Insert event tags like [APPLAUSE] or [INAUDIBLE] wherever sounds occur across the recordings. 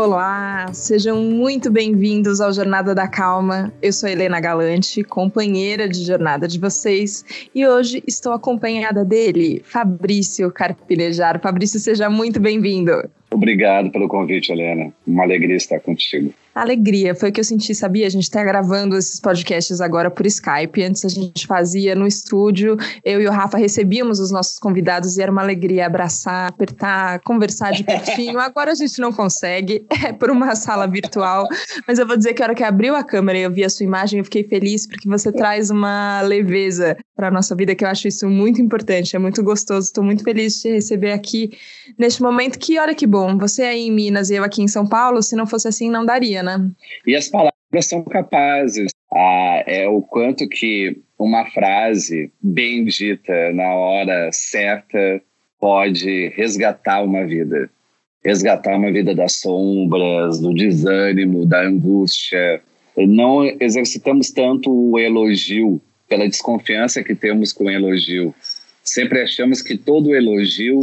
Olá, sejam muito bem-vindos ao Jornada da Calma. Eu sou Helena Galante, companheira de jornada de vocês, e hoje estou acompanhada dele, Fabrício Carpinejar. Fabrício, seja muito bem-vindo. Obrigado pelo convite, Helena. Uma alegria estar contigo alegria. Foi o que eu senti, sabia? A gente está gravando esses podcasts agora por Skype. Antes a gente fazia no estúdio. Eu e o Rafa recebíamos os nossos convidados e era uma alegria abraçar, apertar, conversar de pertinho. [LAUGHS] Agora a gente não consegue, [LAUGHS] é por uma sala virtual. Mas eu vou dizer que a hora que abriu a câmera e eu vi a sua imagem, eu fiquei feliz porque você traz uma leveza para a nossa vida, que eu acho isso muito importante. É muito gostoso. Estou muito feliz de te receber aqui neste momento. Que olha que bom. Você aí em Minas e eu aqui em São Paulo. Se não fosse assim, não daria, né? Né? E as palavras são capazes. Ah, é o quanto que uma frase bem dita na hora certa pode resgatar uma vida. Resgatar uma vida das sombras, do desânimo, da angústia. Não exercitamos tanto o elogio pela desconfiança que temos com o elogio. Sempre achamos que todo elogio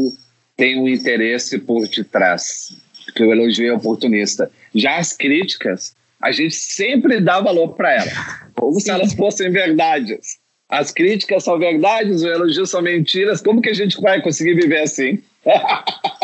tem um interesse por detrás que o elogio é oportunista. Já as críticas, a gente sempre dá valor para elas, como se elas fossem verdades. As críticas são verdades, o elogio são mentiras. Como que a gente vai conseguir viver assim? [LAUGHS]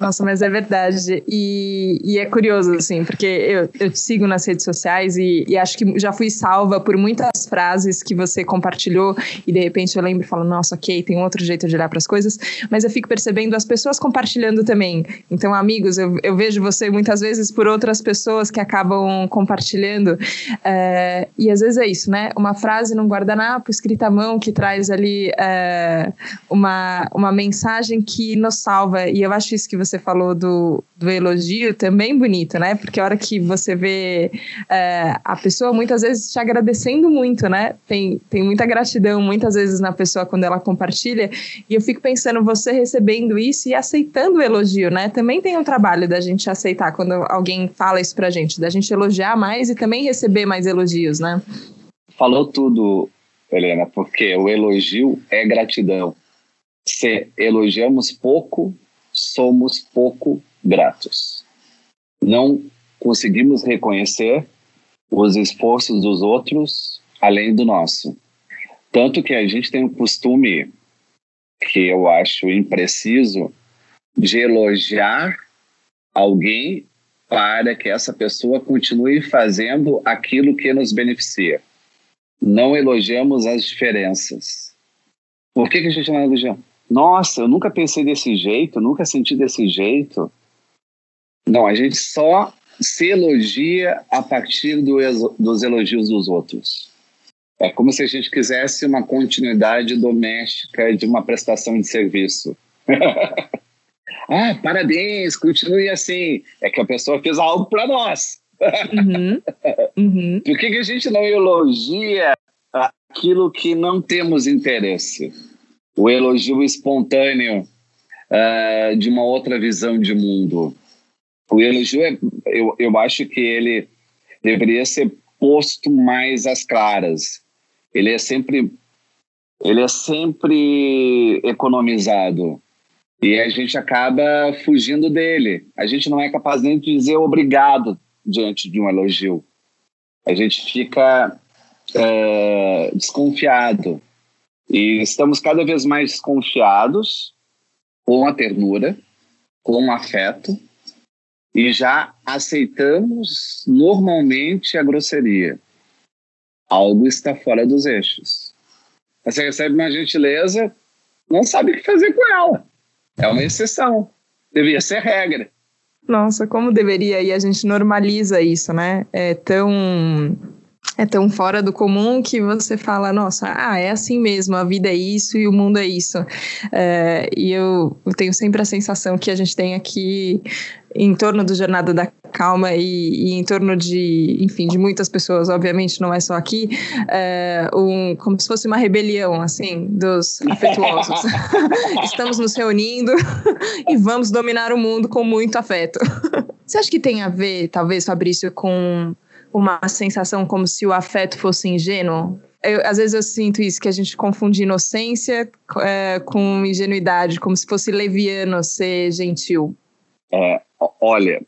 Nossa, mas é verdade. E, e é curioso, assim, porque eu, eu te sigo nas redes sociais e, e, acho que já fui salva por muitas frases que você compartilhou e de repente eu lembro e falo, nossa, ok, tem outro jeito de olhar para as coisas, mas eu fico percebendo as pessoas compartilhando também. Então, amigos, eu, eu vejo você muitas vezes por outras pessoas que acabam compartilhando. É, e às vezes é isso, né? Uma frase num guardanapo escrita à mão que traz ali é, uma, uma mensagem que nos salva. E eu acho isso que você você falou do, do elogio também bonito, né? Porque a hora que você vê é, a pessoa muitas vezes te agradecendo muito, né? Tem, tem muita gratidão muitas vezes na pessoa quando ela compartilha. E eu fico pensando, você recebendo isso e aceitando o elogio, né? Também tem um trabalho da gente aceitar quando alguém fala isso pra gente, da gente elogiar mais e também receber mais elogios, né? Falou tudo, Helena, porque o elogio é gratidão. Se elogiamos pouco, somos pouco gratos. Não conseguimos reconhecer os esforços dos outros além do nosso. Tanto que a gente tem o costume, que eu acho impreciso, de elogiar alguém para que essa pessoa continue fazendo aquilo que nos beneficia. Não elogiamos as diferenças. Por que, que a gente não elogia? Nossa, eu nunca pensei desse jeito, nunca senti desse jeito. Não, a gente só se elogia a partir do, dos elogios dos outros. É como se a gente quisesse uma continuidade doméstica de uma prestação de serviço. [LAUGHS] ah, parabéns, continue assim. É que a pessoa fez algo para nós. Uhum. Uhum. Por que, que a gente não elogia aquilo que não temos interesse? O elogio espontâneo uh, de uma outra visão de mundo. O elogio, é, eu, eu acho que ele deveria ser posto mais às claras. Ele é sempre, ele é sempre economizado e a gente acaba fugindo dele. A gente não é capaz nem de dizer obrigado diante de um elogio. A gente fica uh, desconfiado. E estamos cada vez mais desconfiados com a ternura, com o afeto, e já aceitamos normalmente a grosseria. Algo está fora dos eixos. Você recebe uma gentileza, não sabe o que fazer com ela. É uma exceção. Devia ser regra. Nossa, como deveria, e a gente normaliza isso, né? É tão é tão fora do comum que você fala, nossa, ah, é assim mesmo, a vida é isso e o mundo é isso. É, e eu, eu, tenho sempre a sensação que a gente tem aqui em torno do Jornada da Calma e, e em torno de, enfim, de muitas pessoas, obviamente, não é só aqui, é, um, como se fosse uma rebelião, assim, dos afetuosos. [LAUGHS] Estamos nos reunindo [LAUGHS] e vamos dominar o mundo com muito afeto. [LAUGHS] Você acha que tem a ver, talvez, Fabrício, com uma sensação como se o afeto fosse ingênuo. Eu, às vezes eu sinto isso, que a gente confunde inocência é, com ingenuidade, como se fosse leviano ser gentil. É, olha,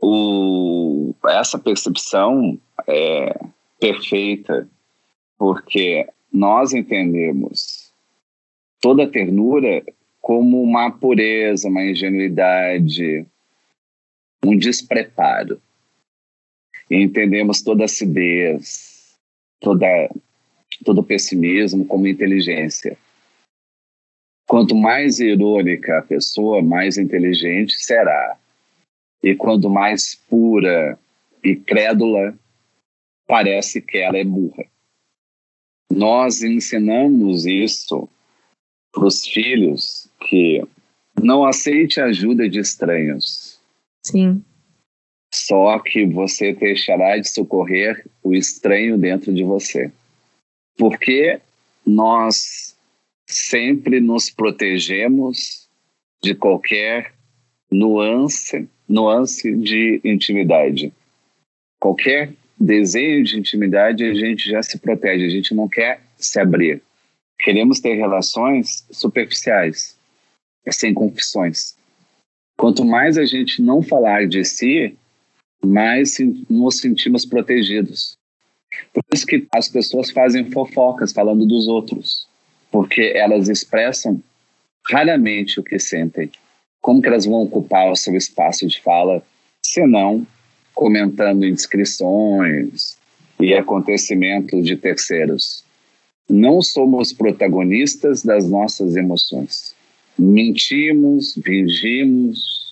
o, essa percepção é perfeita porque nós entendemos toda ternura como uma pureza, uma ingenuidade, um despreparo. E entendemos toda acidez, toda, todo pessimismo como inteligência. Quanto mais irônica a pessoa, mais inteligente será. E quanto mais pura e crédula, parece que ela é burra. Nós ensinamos isso para os filhos que não aceite a ajuda de estranhos. Sim. Só que você deixará de socorrer o estranho dentro de você. Porque nós sempre nos protegemos de qualquer nuance, nuance de intimidade. Qualquer desejo de intimidade, a gente já se protege, a gente não quer se abrir. Queremos ter relações superficiais, sem confissões. Quanto mais a gente não falar de si, mais nos sentimos protegidos. Por isso que as pessoas fazem fofocas falando dos outros, porque elas expressam raramente o que sentem. Como que elas vão ocupar o seu espaço de fala, se não comentando indiscrições e acontecimentos de terceiros. Não somos protagonistas das nossas emoções. Mentimos, fingimos.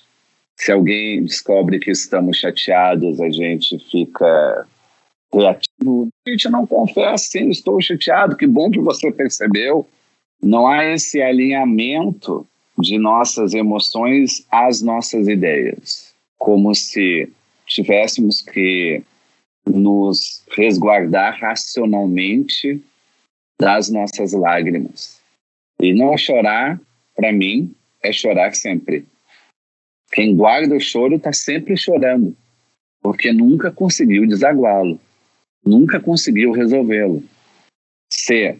Se alguém descobre que estamos chateados, a gente fica reativo. A gente não confessa, sim, estou chateado, que bom que você percebeu. Não há esse alinhamento de nossas emoções às nossas ideias, como se tivéssemos que nos resguardar racionalmente das nossas lágrimas. E não chorar, para mim, é chorar sempre. Quem guarda o choro está sempre chorando, porque nunca conseguiu desaguá-lo, nunca conseguiu resolvê-lo. Se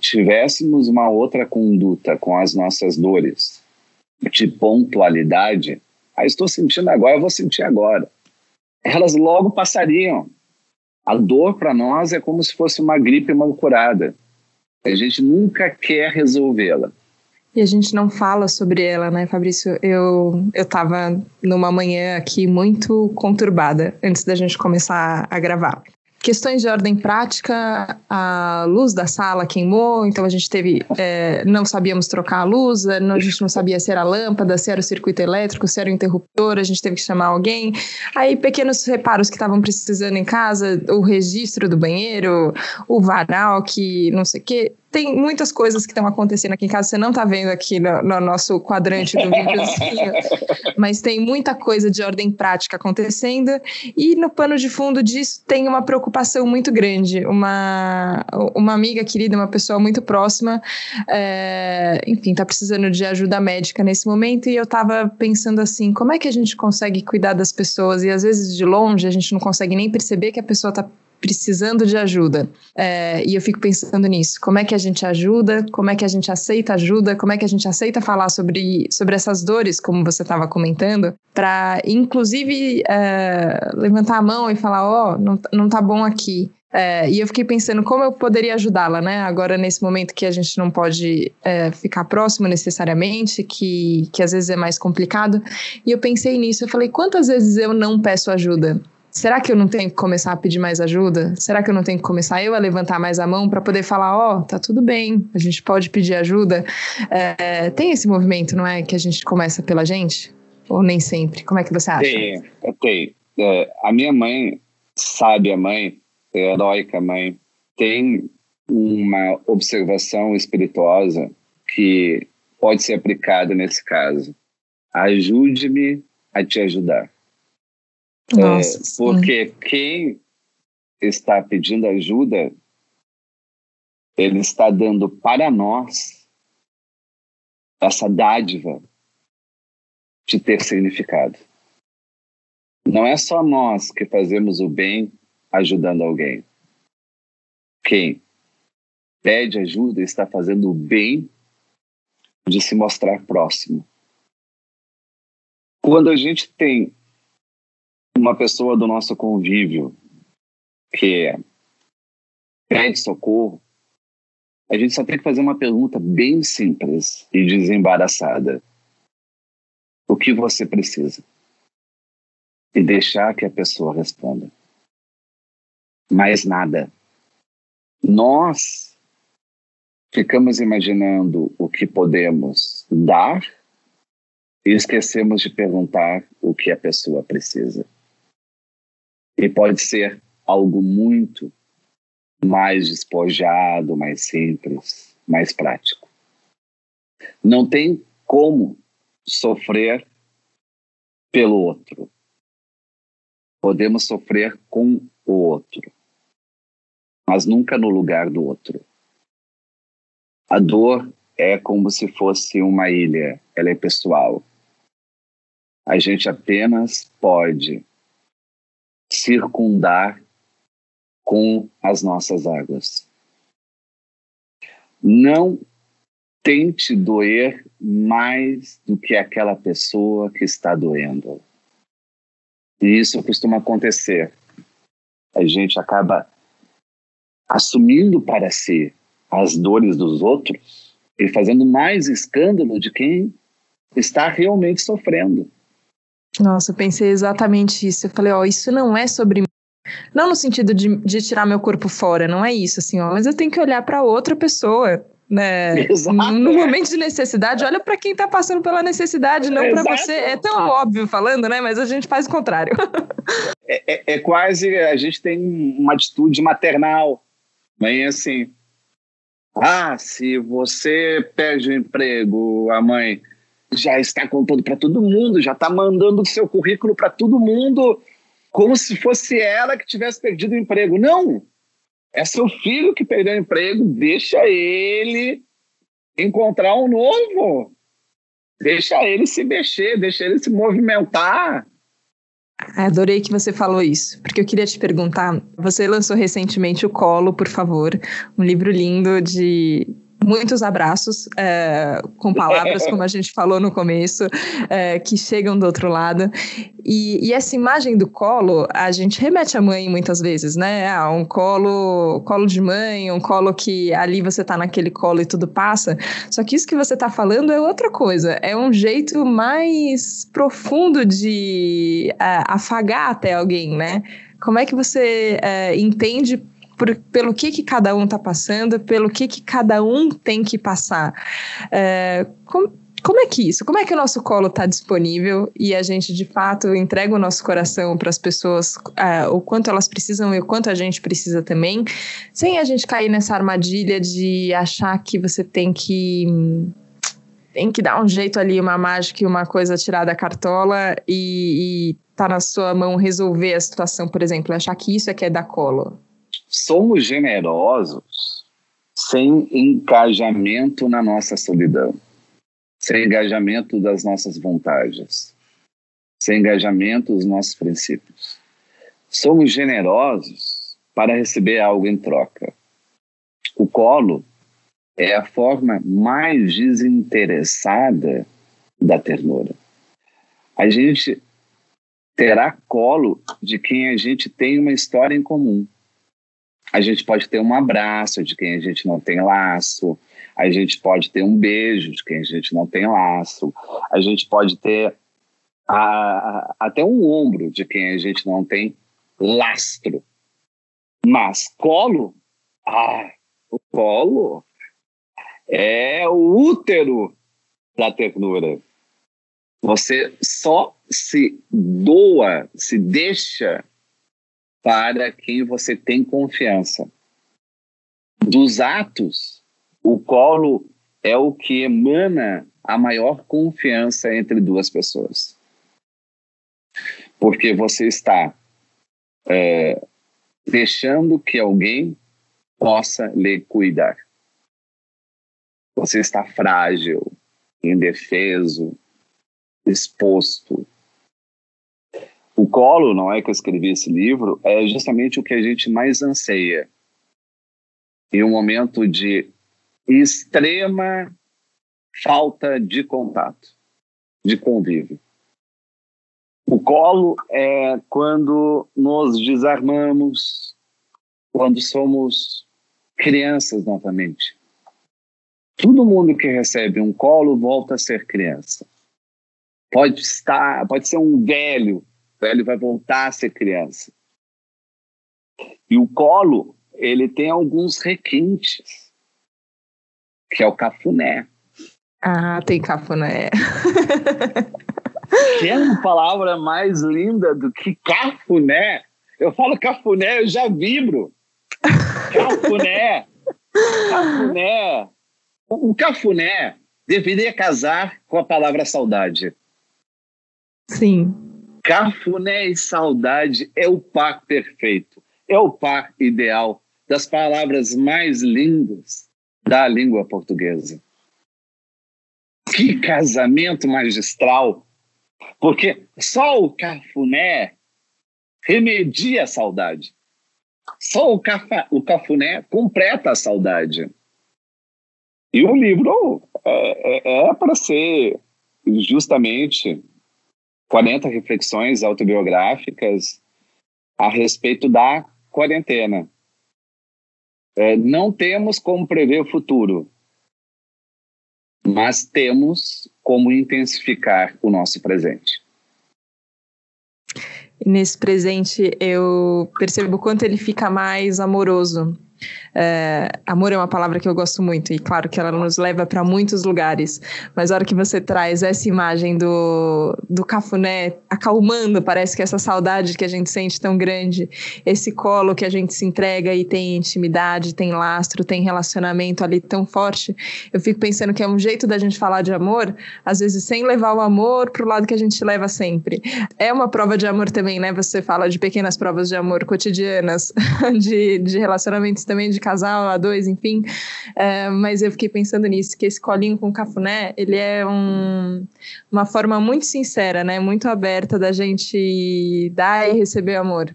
tivéssemos uma outra conduta com as nossas dores, de pontualidade, ah, estou sentindo agora, eu vou sentir agora elas logo passariam. A dor para nós é como se fosse uma gripe mal curada. A gente nunca quer resolvê-la. E a gente não fala sobre ela, né, Fabrício? Eu eu estava numa manhã aqui muito conturbada antes da gente começar a gravar. Questões de ordem prática, a luz da sala queimou, então a gente teve, é, não sabíamos trocar a luz, a gente não sabia se era a lâmpada, se era o circuito elétrico, se era o interruptor, a gente teve que chamar alguém. Aí pequenos reparos que estavam precisando em casa, o registro do banheiro, o varal que não sei o quê tem muitas coisas que estão acontecendo aqui em casa, você não está vendo aqui no, no, nosso quadrante do videozinho, [LAUGHS] mas tem muita coisa de ordem prática acontecendo, e no pano de fundo disso tem uma preocupação muito grande. Uma, uma amiga querida, uma pessoa muito próxima, é, enfim, está precisando de ajuda médica nesse momento, e eu estava pensando assim: como é que a gente consegue cuidar das pessoas? E às vezes de longe a gente não consegue nem perceber que a pessoa está precisando de ajuda. É, e eu fico pensando nisso. Como é que a gente ajuda? Como é que a gente aceita ajuda? Como é que a gente aceita falar sobre, sobre essas dores, como você estava comentando, para inclusive é, levantar a mão e falar: Ó, oh, não, não tá bom aqui. É, e eu fiquei pensando como eu poderia ajudá-la, né? Agora, nesse momento que a gente não pode é, ficar próximo necessariamente, que, que às vezes é mais complicado. E eu pensei nisso, eu falei, quantas vezes eu não peço ajuda? Será que eu não tenho que começar a pedir mais ajuda? Será que eu não tenho que começar eu a levantar mais a mão para poder falar, ó, oh, tá tudo bem, a gente pode pedir ajuda? É, tem esse movimento, não é, que a gente começa pela gente? Ou nem sempre? Como é que você acha? Tem, tem. É, a minha mãe, sábia mãe, heróica mãe, tem uma observação espirituosa que pode ser aplicada nesse caso. Ajude-me a te ajudar. Nossa, é, porque quem está pedindo ajuda, ele está dando para nós essa dádiva de ter significado. Não é só nós que fazemos o bem ajudando alguém. Quem pede ajuda está fazendo o bem de se mostrar próximo. Quando a gente tem uma pessoa do nosso convívio que pede socorro, a gente só tem que fazer uma pergunta bem simples e desembaraçada. O que você precisa? E deixar que a pessoa responda. Mais nada. Nós ficamos imaginando o que podemos dar e esquecemos de perguntar o que a pessoa precisa. E pode ser algo muito mais despojado, mais simples, mais prático. Não tem como sofrer pelo outro. Podemos sofrer com o outro, mas nunca no lugar do outro. A dor é como se fosse uma ilha, ela é pessoal. A gente apenas pode circundar com as nossas águas. Não tente doer mais do que aquela pessoa que está doendo. E isso costuma acontecer. A gente acaba assumindo para si as dores dos outros e fazendo mais escândalo de quem está realmente sofrendo. Nossa, eu pensei exatamente isso. Eu falei, ó, isso não é sobre mim. Não no sentido de, de tirar meu corpo fora, não é isso, assim, ó, mas eu tenho que olhar para outra pessoa, né? Exato, no momento de necessidade, olha para quem está passando pela necessidade, não para você. É tão óbvio falando, né? Mas a gente faz o contrário. [LAUGHS] É, é, é quase a gente tem uma atitude maternal, bem assim. Ah, se você perde o emprego, a mãe já está contando para todo mundo, já está mandando o seu currículo para todo mundo, como se fosse ela que tivesse perdido o emprego. Não! É seu filho que perdeu o emprego, deixa ele encontrar um novo. Deixa ele se mexer, deixa ele se movimentar. Adorei que você falou isso, porque eu queria te perguntar: você lançou recentemente o Colo, por favor, um livro lindo de muitos abraços, é, com palavras, como a [LAUGHS] gente falou no começo, é, que chegam do outro lado. E, e, essa imagem do colo, a gente remete à mãe muitas vezes, né? Ah, um colo, colo de mãe, um colo que ali você tá naquele colo e tudo passa. Só que isso que você tá falando é outra coisa. É um jeito mais profundo de uh, afagar até alguém, né? Como é que você uh, entende por, pelo que, que cada um está passando, pelo que, que cada um tem que passar. É, como, como é que isso? Como é que o nosso colo está disponível e a gente de fato entrega o nosso coração para as pessoas, uh, o quanto elas precisam e o quanto a gente precisa também, sem a gente cair nessa armadilha de achar que você tem que tem que dar um jeito ali, uma mágica e uma coisa tirar da cartola e, e tá na sua mão resolver a situação, por exemplo, achar que isso é que é dar colo somos generosos sem engajamento na nossa solidão, sem engajamento das nossas vontades, sem engajamento dos nossos princípios. Somos generosos para receber algo em troca. O colo é a forma mais desinteressada da ternura. A gente terá colo de quem a gente tem uma história em comum a gente pode ter um abraço de quem a gente não tem laço, a gente pode ter um beijo de quem a gente não tem laço, a gente pode ter a, até um ombro de quem a gente não tem lastro. Mas colo, ah, o colo é o útero da ternura. Você só se doa, se deixa para quem você tem confiança. Dos atos, o colo é o que emana a maior confiança entre duas pessoas. Porque você está é, deixando que alguém possa lhe cuidar. Você está frágil, indefeso, exposto, o colo, não é que eu escrevi esse livro, é justamente o que a gente mais anseia. Em um momento de extrema falta de contato, de convívio. O colo é quando nos desarmamos, quando somos crianças novamente. Todo mundo que recebe um colo volta a ser criança. Pode estar, pode ser um velho, velho vai voltar a ser criança. E o colo, ele tem alguns requintes, que é o cafuné. Ah, tem cafuné. [LAUGHS] Que é uma palavra mais linda do que cafuné? Eu falo cafuné, eu já vibro. Cafuné. Cafuné. O cafuné deveria casar com a palavra saudade. Sim. Cafuné e saudade é o par perfeito, é o par ideal das palavras mais lindas da língua portuguesa. Que casamento magistral! Porque só o cafuné remedia a saudade. Só o, cafa, o cafuné completa a saudade. E o livro é, é, é para ser justamente 40 reflexões autobiográficas a respeito da quarentena. É, não temos como prever o futuro, mas temos como intensificar o nosso presente. nesse presente eu percebo quanto ele fica mais amoroso é, amor é uma palavra que eu gosto muito, e claro que ela nos leva para muitos lugares, mas a hora que você traz essa imagem do, do cafuné acalmando, parece que essa saudade que a gente sente tão grande, esse colo que a gente se entrega e tem intimidade, tem lastro, tem relacionamento ali tão forte, eu fico pensando que é um jeito da gente falar de amor, às vezes sem levar o amor para o lado que a gente leva sempre. É uma prova de amor também, né? Você fala de pequenas provas de amor cotidianas, [LAUGHS] de, de relacionamentos também de casal, a dois, enfim. É, mas eu fiquei pensando nisso, que esse colinho com cafuné, ele é um, uma forma muito sincera, né? Muito aberta da gente dar e receber amor.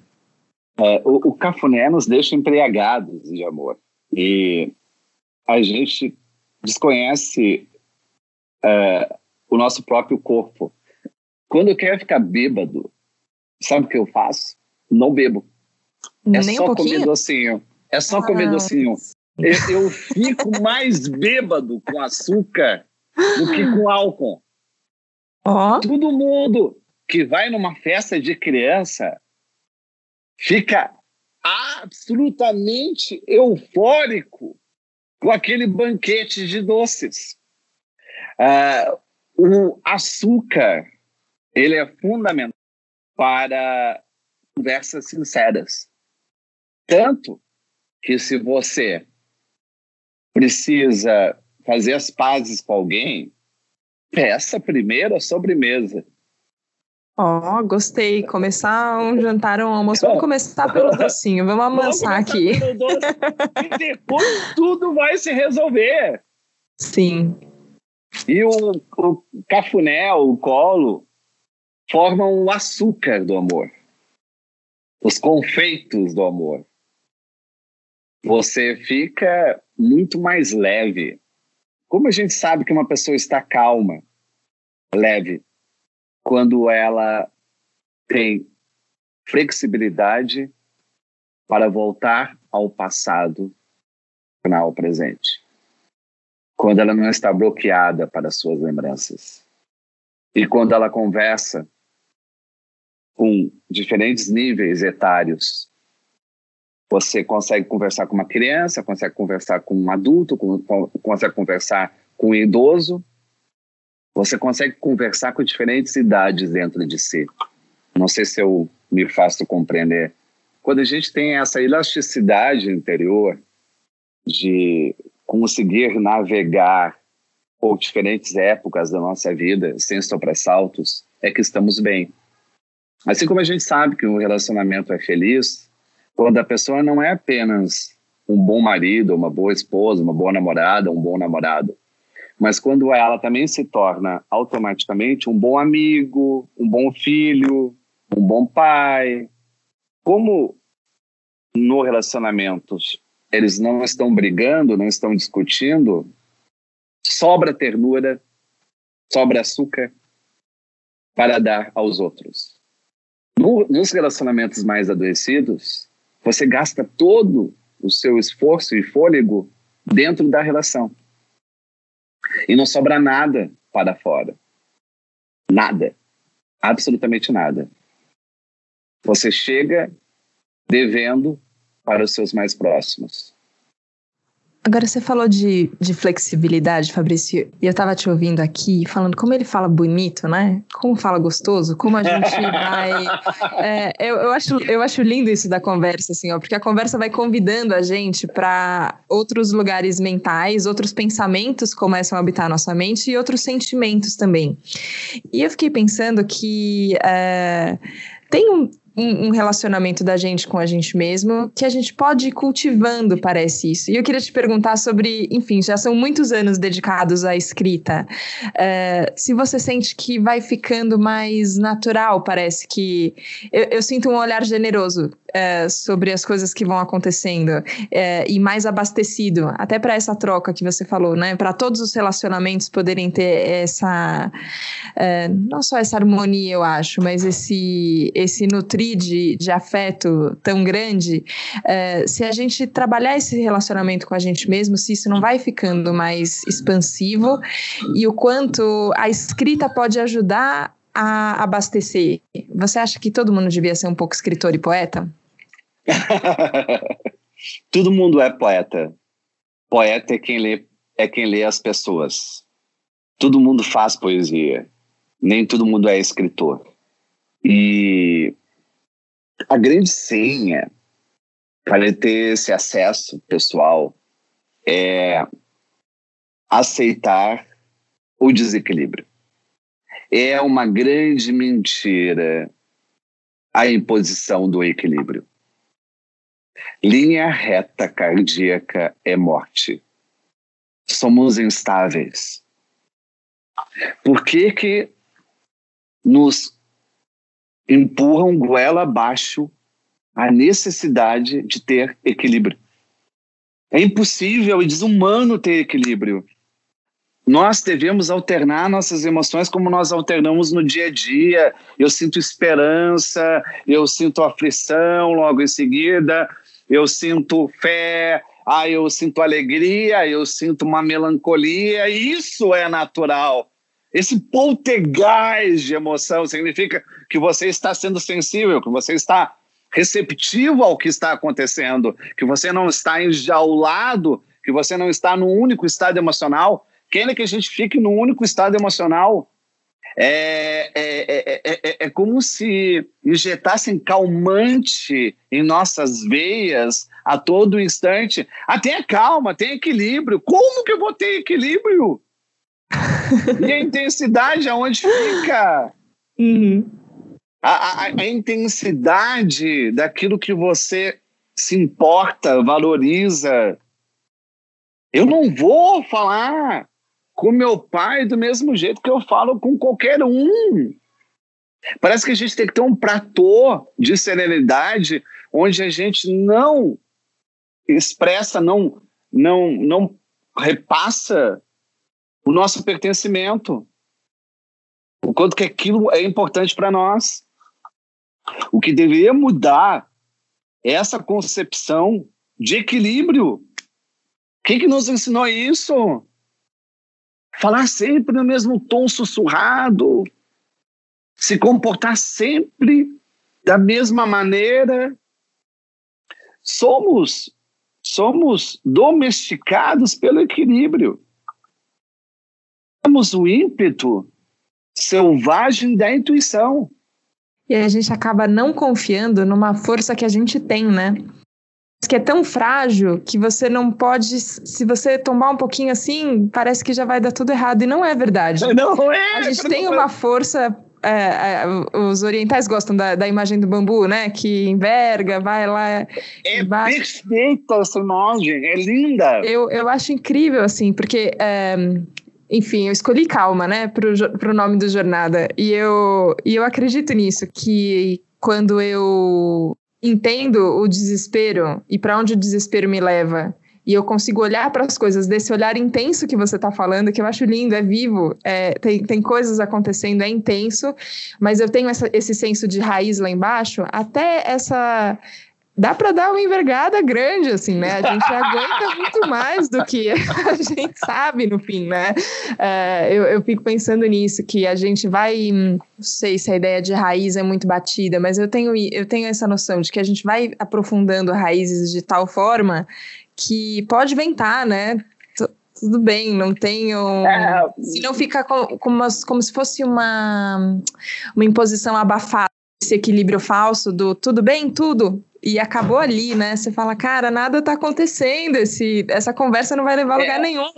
É, o, o cafuné nos deixa embriagados de amor. E a gente desconhece é, o nosso próprio corpo. Quando eu quero ficar bêbado, sabe o que eu faço? Não bebo. É Nem só um comer docinho. É só comer ah. docinho. Eu, eu fico [LAUGHS] mais bêbado com açúcar do que com álcool. Oh. Todo mundo que vai numa festa de criança fica absolutamente eufórico com aquele banquete de doces. Uh, o açúcar ele é fundamental para conversas sinceras. Tanto que se você precisa fazer as pazes com alguém, peça primeiro a sobremesa. Ó, oh, gostei. Começar um jantar, um almoço. Vamos começar pelo [LAUGHS] docinho. Vamos amansar aqui. e depois tudo vai se resolver. Sim. E o, o cafuné, o colo, formam o açúcar do amor. Os confeitos do amor você fica muito mais leve. Como a gente sabe que uma pessoa está calma, leve, quando ela tem flexibilidade para voltar ao passado, ao presente. Quando ela não está bloqueada para suas lembranças. E quando ela conversa com diferentes níveis etários você consegue conversar com uma criança, consegue conversar com um adulto, consegue conversar com um idoso. Você consegue conversar com diferentes idades dentro de si. Não sei se eu me faço compreender. Quando a gente tem essa elasticidade interior de conseguir navegar por diferentes épocas da nossa vida sem sobressaltos, é que estamos bem. Assim como a gente sabe que um relacionamento é feliz, quando a pessoa não é apenas um bom marido, uma boa esposa, uma boa namorada, um bom namorado, mas quando ela também se torna automaticamente um bom amigo, um bom filho, um bom pai. Como no relacionamento eles não estão brigando, não estão discutindo, sobra ternura, sobra açúcar para dar aos outros. No, nos relacionamentos mais adoecidos, você gasta todo o seu esforço e fôlego dentro da relação. E não sobra nada para fora. Nada. Absolutamente nada. Você chega devendo para os seus mais próximos. Agora você falou de, de flexibilidade, Fabrício, e eu estava te ouvindo aqui falando como ele fala bonito, né? Como fala gostoso, como a gente [LAUGHS] vai. É, eu, eu, acho, eu acho lindo isso da conversa, assim, ó, porque a conversa vai convidando a gente para outros lugares mentais, outros pensamentos começam a habitar a nossa mente e outros sentimentos também. E eu fiquei pensando que. É, tem um, um, relacionamento da gente com a gente mesmo que a gente pode ir cultivando, parece isso. E eu queria te perguntar sobre, enfim, já são muitos anos dedicados à escrita. Uh, se você sente que vai ficando mais natural, parece que. Eu, eu sinto um olhar generoso é, sobre as coisas que vão acontecendo é, e mais abastecido, até para essa troca que você falou, né? Para todos os relacionamentos poderem ter essa, é, não só essa harmonia, eu acho, mas esse, esse nutrir de, de afeto tão grande. É, se a gente trabalhar esse relacionamento com a gente mesmo, se isso não vai ficando mais expansivo e o quanto a escrita pode ajudar a abastecer. Você acha que todo mundo devia ser um pouco escritor e poeta? [LAUGHS] Todo mundo é poeta. Poeta é quem lê, é quem lê as pessoas. Todo mundo faz poesia. Nem todo mundo é escritor. E a grande senha para ter esse acesso pessoal é aceitar o desequilíbrio. É uma grande mentira a imposição do equilíbrio. Linha reta cardíaca é morte. Somos instáveis. Por que que nos empurram goela abaixo a necessidade de ter equilíbrio? É impossível e desumano ter equilíbrio. Nós devemos alternar nossas emoções como nós alternamos no dia a dia. Eu sinto esperança, eu sinto aflição logo em seguida, eu sinto fé, ah, eu sinto alegria, eu sinto uma melancolia, isso é natural. Esse poltergeist de emoção significa que você está sendo sensível, que você está receptivo ao que está acontecendo, que você não está enjaulado, que você não está num único estado emocional. Quem é que a gente fique num único estado emocional? É, é, é, é, como se injetassem calmante em nossas veias a todo instante. Ah, tenha calma, tenha equilíbrio. Como que eu vou ter equilíbrio? [LAUGHS] e a intensidade aonde fica? Uhum. A, a, a intensidade daquilo que você se importa, valoriza. Eu não vou falar com meu pai do mesmo jeito que eu falo com qualquer um. Parece que a gente tem que ter um platô de serenidade onde a gente não expressa, não, não, não repassa o nosso pertencimento. O quanto que aquilo é importante para nós. O que deveria mudar é essa concepção de equilíbrio. Quem que nos ensinou isso? Falar sempre no mesmo tom sussurrado, se comportar sempre da mesma maneira. Somos somos domesticados pelo equilíbrio. Temos o ímpeto selvagem da intuição. E a gente acaba não confiando numa força que a gente tem, né? Que é tão frágil que você não pode, se você tombar um pouquinho assim, parece que já vai dar tudo errado. E não é verdade. [LAUGHS] Não é. A gente tem uma força. É, é, os orientais gostam da, da, imagem do bambu, né? Que enverga, vai lá. É perfeita essa imagem, é linda. Eu, eu acho incrível, assim, porque. É, enfim, eu escolhi calma, né, para o nome do jornada. E eu, e eu acredito nisso, que quando eu entendo o desespero e para onde o desespero me leva. E eu consigo olhar para as coisas desse olhar intenso que você está falando, que eu acho lindo, é vivo, é, tem, tem coisas acontecendo, é intenso, mas eu tenho essa, esse senso de raiz lá embaixo, até essa dá para dar uma envergada grande, assim, né? A gente aguenta muito mais do que [LAUGHS] a gente sabe no fim, né? Uh, eu, eu fico pensando nisso, que a gente vai. Não sei se a ideia de raiz é muito batida, mas eu tenho, eu tenho essa noção de que a gente vai aprofundando raízes de tal forma que pode ventar, né? tudo bem, não tenho. É, se não fica como, como, como se fosse uma, uma imposição abafada, esse equilíbrio falso do tudo bem, tudo, e acabou ali, né? Você fala, cara, nada tá acontecendo, esse, essa conversa não vai levar a lugar é, nenhum.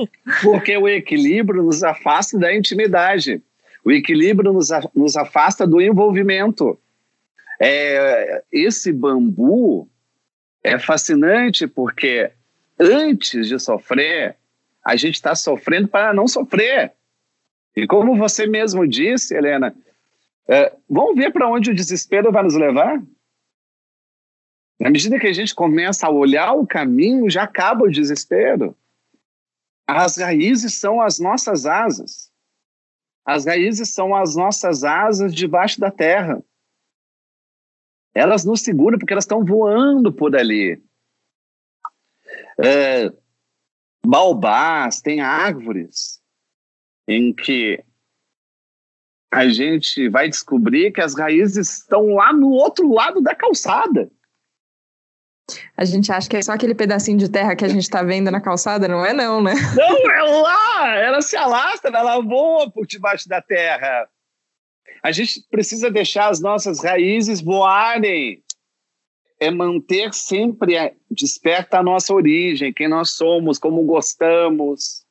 Porque o equilíbrio nos afasta da intimidade, o equilíbrio nos, nos afasta do envolvimento. É, esse bambu é fascinante porque antes de sofrer, a gente está sofrendo para não sofrer. E como você mesmo disse, Helena, é, vamos ver para onde o desespero vai nos levar? Na medida que a gente começa a olhar o caminho, já acaba o desespero. As raízes são as nossas asas. As raízes são as nossas asas debaixo da terra. Elas nos seguram porque elas estão voando por ali. É, baobás, tem árvores em que a gente vai descobrir que as raízes estão lá no outro lado da calçada. A gente acha que é só aquele pedacinho de terra que a gente está vendo na calçada, não é não, né? [LAUGHS] Não, é lá! Ela se alastra, ela voa por debaixo da terra. A gente precisa deixar as nossas raízes voarem. É manter sempre desperta a nossa origem, quem nós somos, como gostamos.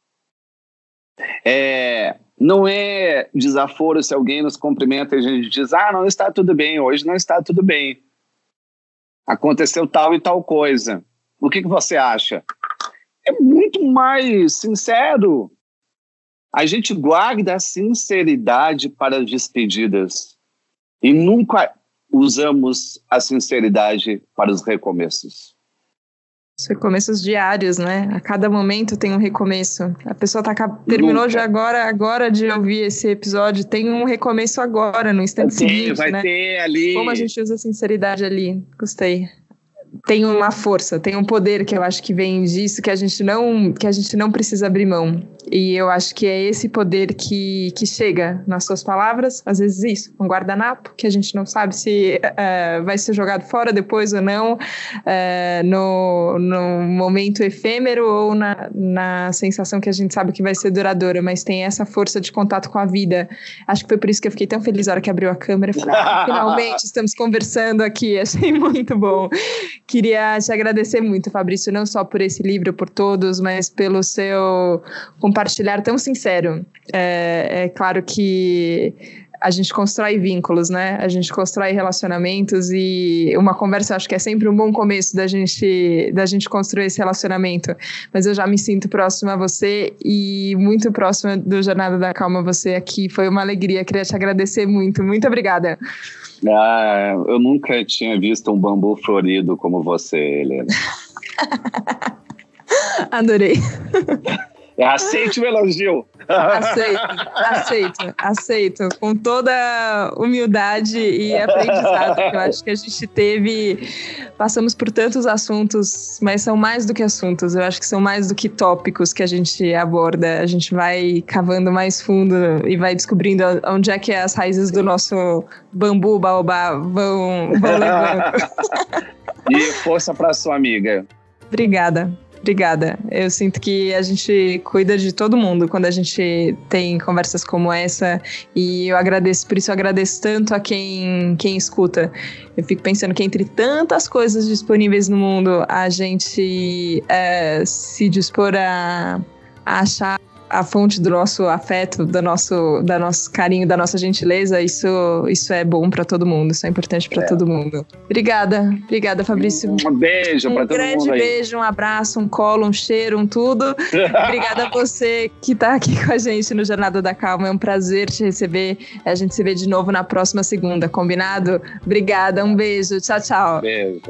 É, não é desaforo se alguém nos cumprimenta e a gente diz, ah, não está tudo bem, hoje não está tudo bem aconteceu tal e tal coisa. O que, que você acha? É muito mais sincero. A gente guarda a sinceridade para as despedidas e nunca usamos a sinceridade para os recomeços. Os recomeços diários, né? A cada momento tem um recomeço. A pessoa tá, terminou Nunca. já agora, agora de ouvir esse episódio, tem um recomeço agora, no instante vai seguinte, ter, vai né? ter ali. Como a gente usa a sinceridade ali. Gostei tem uma força, tem um poder que eu acho que vem disso que a gente não que a gente não precisa abrir mão. E eu acho que é esse poder que, que chega nas suas palavras, às vezes isso, um guardanapo, que a gente não sabe se uh, vai ser jogado fora depois ou não, uh, no, no momento efêmero ou na, na sensação que a gente sabe que vai ser duradoura, mas tem essa força de contato com a vida. Acho que foi por isso que eu fiquei tão feliz na hora que abriu a câmera. Falei, ah, finalmente estamos conversando aqui, [LAUGHS] achei muito bom. Queria te agradecer muito, Fabrício, não só por esse livro, por todos, mas pelo seu compartilhar tão sincero. É, é claro que a gente constrói vínculos, né? A gente constrói relacionamentos e uma conversa acho que é sempre um bom começo da gente da gente construir esse relacionamento. Mas eu já me sinto próxima a você e muito próxima do Jornada da Calma você aqui. Foi uma alegria, queria te agradecer muito. Muito obrigada. Ah, eu nunca tinha visto um bambu florido como você, Helena. [LAUGHS] Adorei. [LAUGHS] Aceite o elogio. Aceito, aceito, aceito. Com toda humildade e aprendizado que eu acho que a gente teve. Passamos por tantos assuntos, mas são mais do que assuntos. Eu acho que são mais do que tópicos que a gente aborda. A gente vai cavando mais fundo e vai descobrindo onde é que as raízes do nosso bambu, baobá, vão, vão levando. e força para sua amiga. Obrigada. Obrigada. Eu sinto que a gente cuida de todo mundo quando a gente tem conversas como essa e eu agradeço, por isso eu agradeço tanto a quem, quem escuta. Eu fico pensando que entre tantas coisas disponíveis no mundo, a gente é, se dispor a, a achar a fonte do nosso afeto, do nosso, da nosso carinho, da nossa gentileza, isso, isso é bom para todo mundo, isso é importante para é. todo mundo. Obrigada, obrigada, Fabrício. Um beijo um para todo mundo. Um grande beijo, um abraço, um colo, um cheiro, um tudo. [LAUGHS] obrigada a você que está aqui com a gente no Jornada da Calma. É um prazer te receber. A gente se vê de novo na próxima segunda, combinado? Obrigada, um beijo. Tchau, tchau. Beijo.